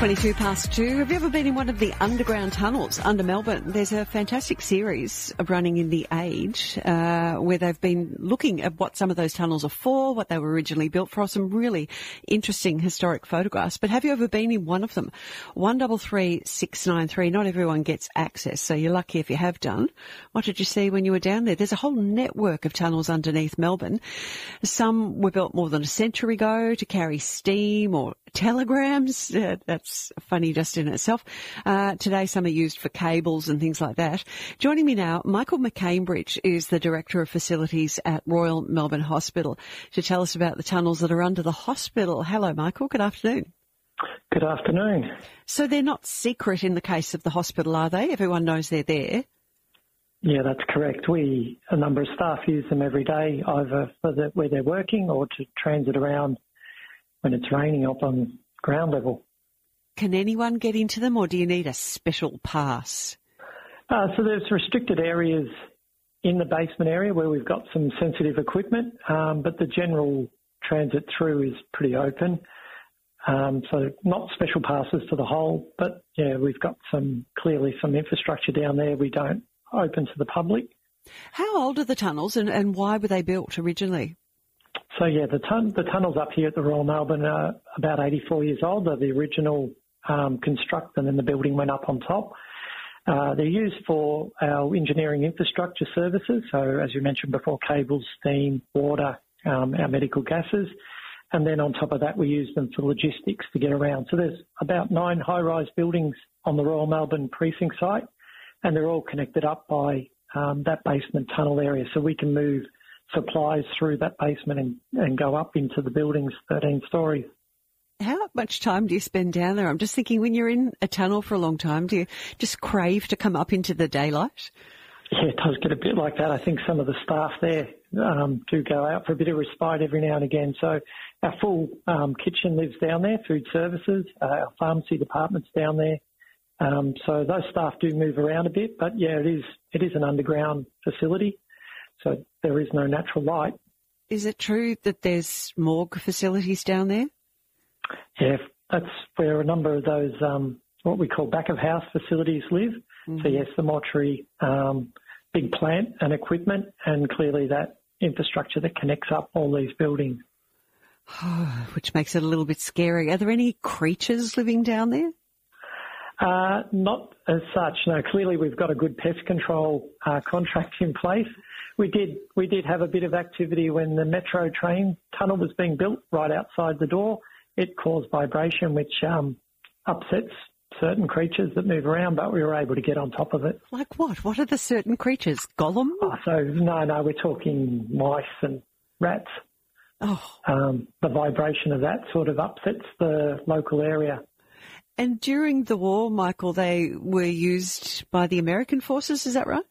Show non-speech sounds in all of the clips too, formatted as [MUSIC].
22 past two. Have you ever been in one of the underground tunnels under Melbourne? There's a fantastic series running in The Age uh, where they've been looking at what some of those tunnels are for, what they were originally built for, some really interesting historic photographs. But have you ever been in one of them? 133693. Not everyone gets access, so you're lucky if you have done. What did you see when you were down there? There's a whole network of tunnels underneath Melbourne. Some were built more than a century ago to carry steam or telegrams. Uh, that's funny just in itself. Uh, today, some are used for cables and things like that. Joining me now, Michael McCambridge is the Director of Facilities at Royal Melbourne Hospital to tell us about the tunnels that are under the hospital. Hello, Michael. Good afternoon. Good afternoon. So they're not secret in the case of the hospital, are they? Everyone knows they're there. Yeah, that's correct. We, a number of staff use them every day, either for the, where they're working or to transit around when it's raining up on ground level. Can anyone get into them or do you need a special pass? Uh, so there's restricted areas in the basement area where we've got some sensitive equipment, um, but the general transit through is pretty open. Um, so not special passes to the whole, but yeah, we've got some clearly some infrastructure down there we don't open to the public. How old are the tunnels and, and why were they built originally? So yeah, the, tun- the tunnels up here at the Royal Melbourne are about 84 years old. They're the original um, construct, and then the building went up on top. Uh, they're used for our engineering infrastructure services. So as you mentioned before, cables, steam, water, um, our medical gases. And then on top of that, we use them for logistics to get around. So there's about nine high-rise buildings on the Royal Melbourne precinct site, and they're all connected up by um, that basement tunnel area. So we can move supplies through that basement and, and go up into the buildings 13 stories. Much time do you spend down there? I'm just thinking when you're in a tunnel for a long time, do you just crave to come up into the daylight? Yeah, it does get a bit like that. I think some of the staff there um, do go out for a bit of respite every now and again. So our full um, kitchen lives down there, food services, uh, our pharmacy department's down there. Um, so those staff do move around a bit, but yeah, it is it is an underground facility. So there is no natural light. Is it true that there's morgue facilities down there? Yeah, that's where a number of those um, what we call back of house facilities live. Mm-hmm. So yes, the mortuary, um, big plant and equipment, and clearly that infrastructure that connects up all these buildings. [SIGHS] Which makes it a little bit scary. Are there any creatures living down there? Uh, not as such. No, clearly we've got a good pest control uh, contract in place. We did we did have a bit of activity when the metro train tunnel was being built right outside the door. It caused vibration, which um, upsets certain creatures that move around, but we were able to get on top of it. Like what? What are the certain creatures? Gollum? Oh, so no, no, we're talking mice and rats. Oh. Um, the vibration of that sort of upsets the local area. And during the war, Michael, they were used by the American forces, is that right?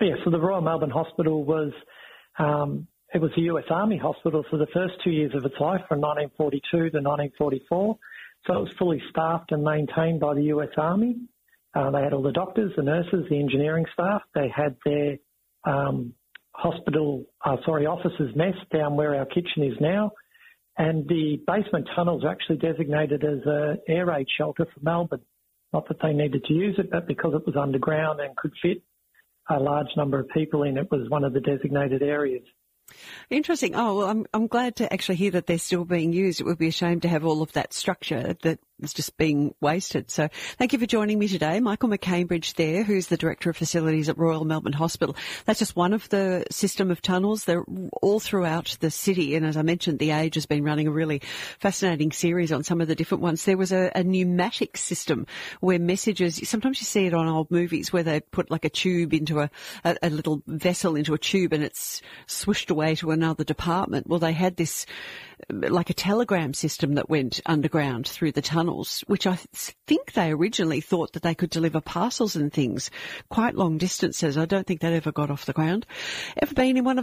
Yeah, so the Royal Melbourne Hospital was, um, it was a US Army hospital for the first two years of its life from 1942 to 1944. So it was fully staffed and maintained by the US Army. Uh, they had all the doctors, the nurses, the engineering staff. They had their um, hospital, uh, sorry, officers' mess down where our kitchen is now. And the basement tunnels are actually designated as an air raid shelter for Melbourne. Not that they needed to use it, but because it was underground and could fit a large number of people in, it was one of the designated areas. Interesting. Oh, well, I'm, I'm glad to actually hear that they're still being used. It would be a shame to have all of that structure that is just being wasted. So thank you for joining me today. Michael McCambridge there, who's the Director of Facilities at Royal Melbourne Hospital. That's just one of the system of tunnels. They're all throughout the city. And as I mentioned, The Age has been running a really fascinating series on some of the different ones. There was a, a pneumatic system where messages, sometimes you see it on old movies where they put like a tube into a, a, a little vessel into a tube and it's swished away to another department. Well, they had this like a telegram system that went underground through the which I think they originally thought that they could deliver parcels and things quite long distances. I don't think that ever got off the ground. Ever been in one of the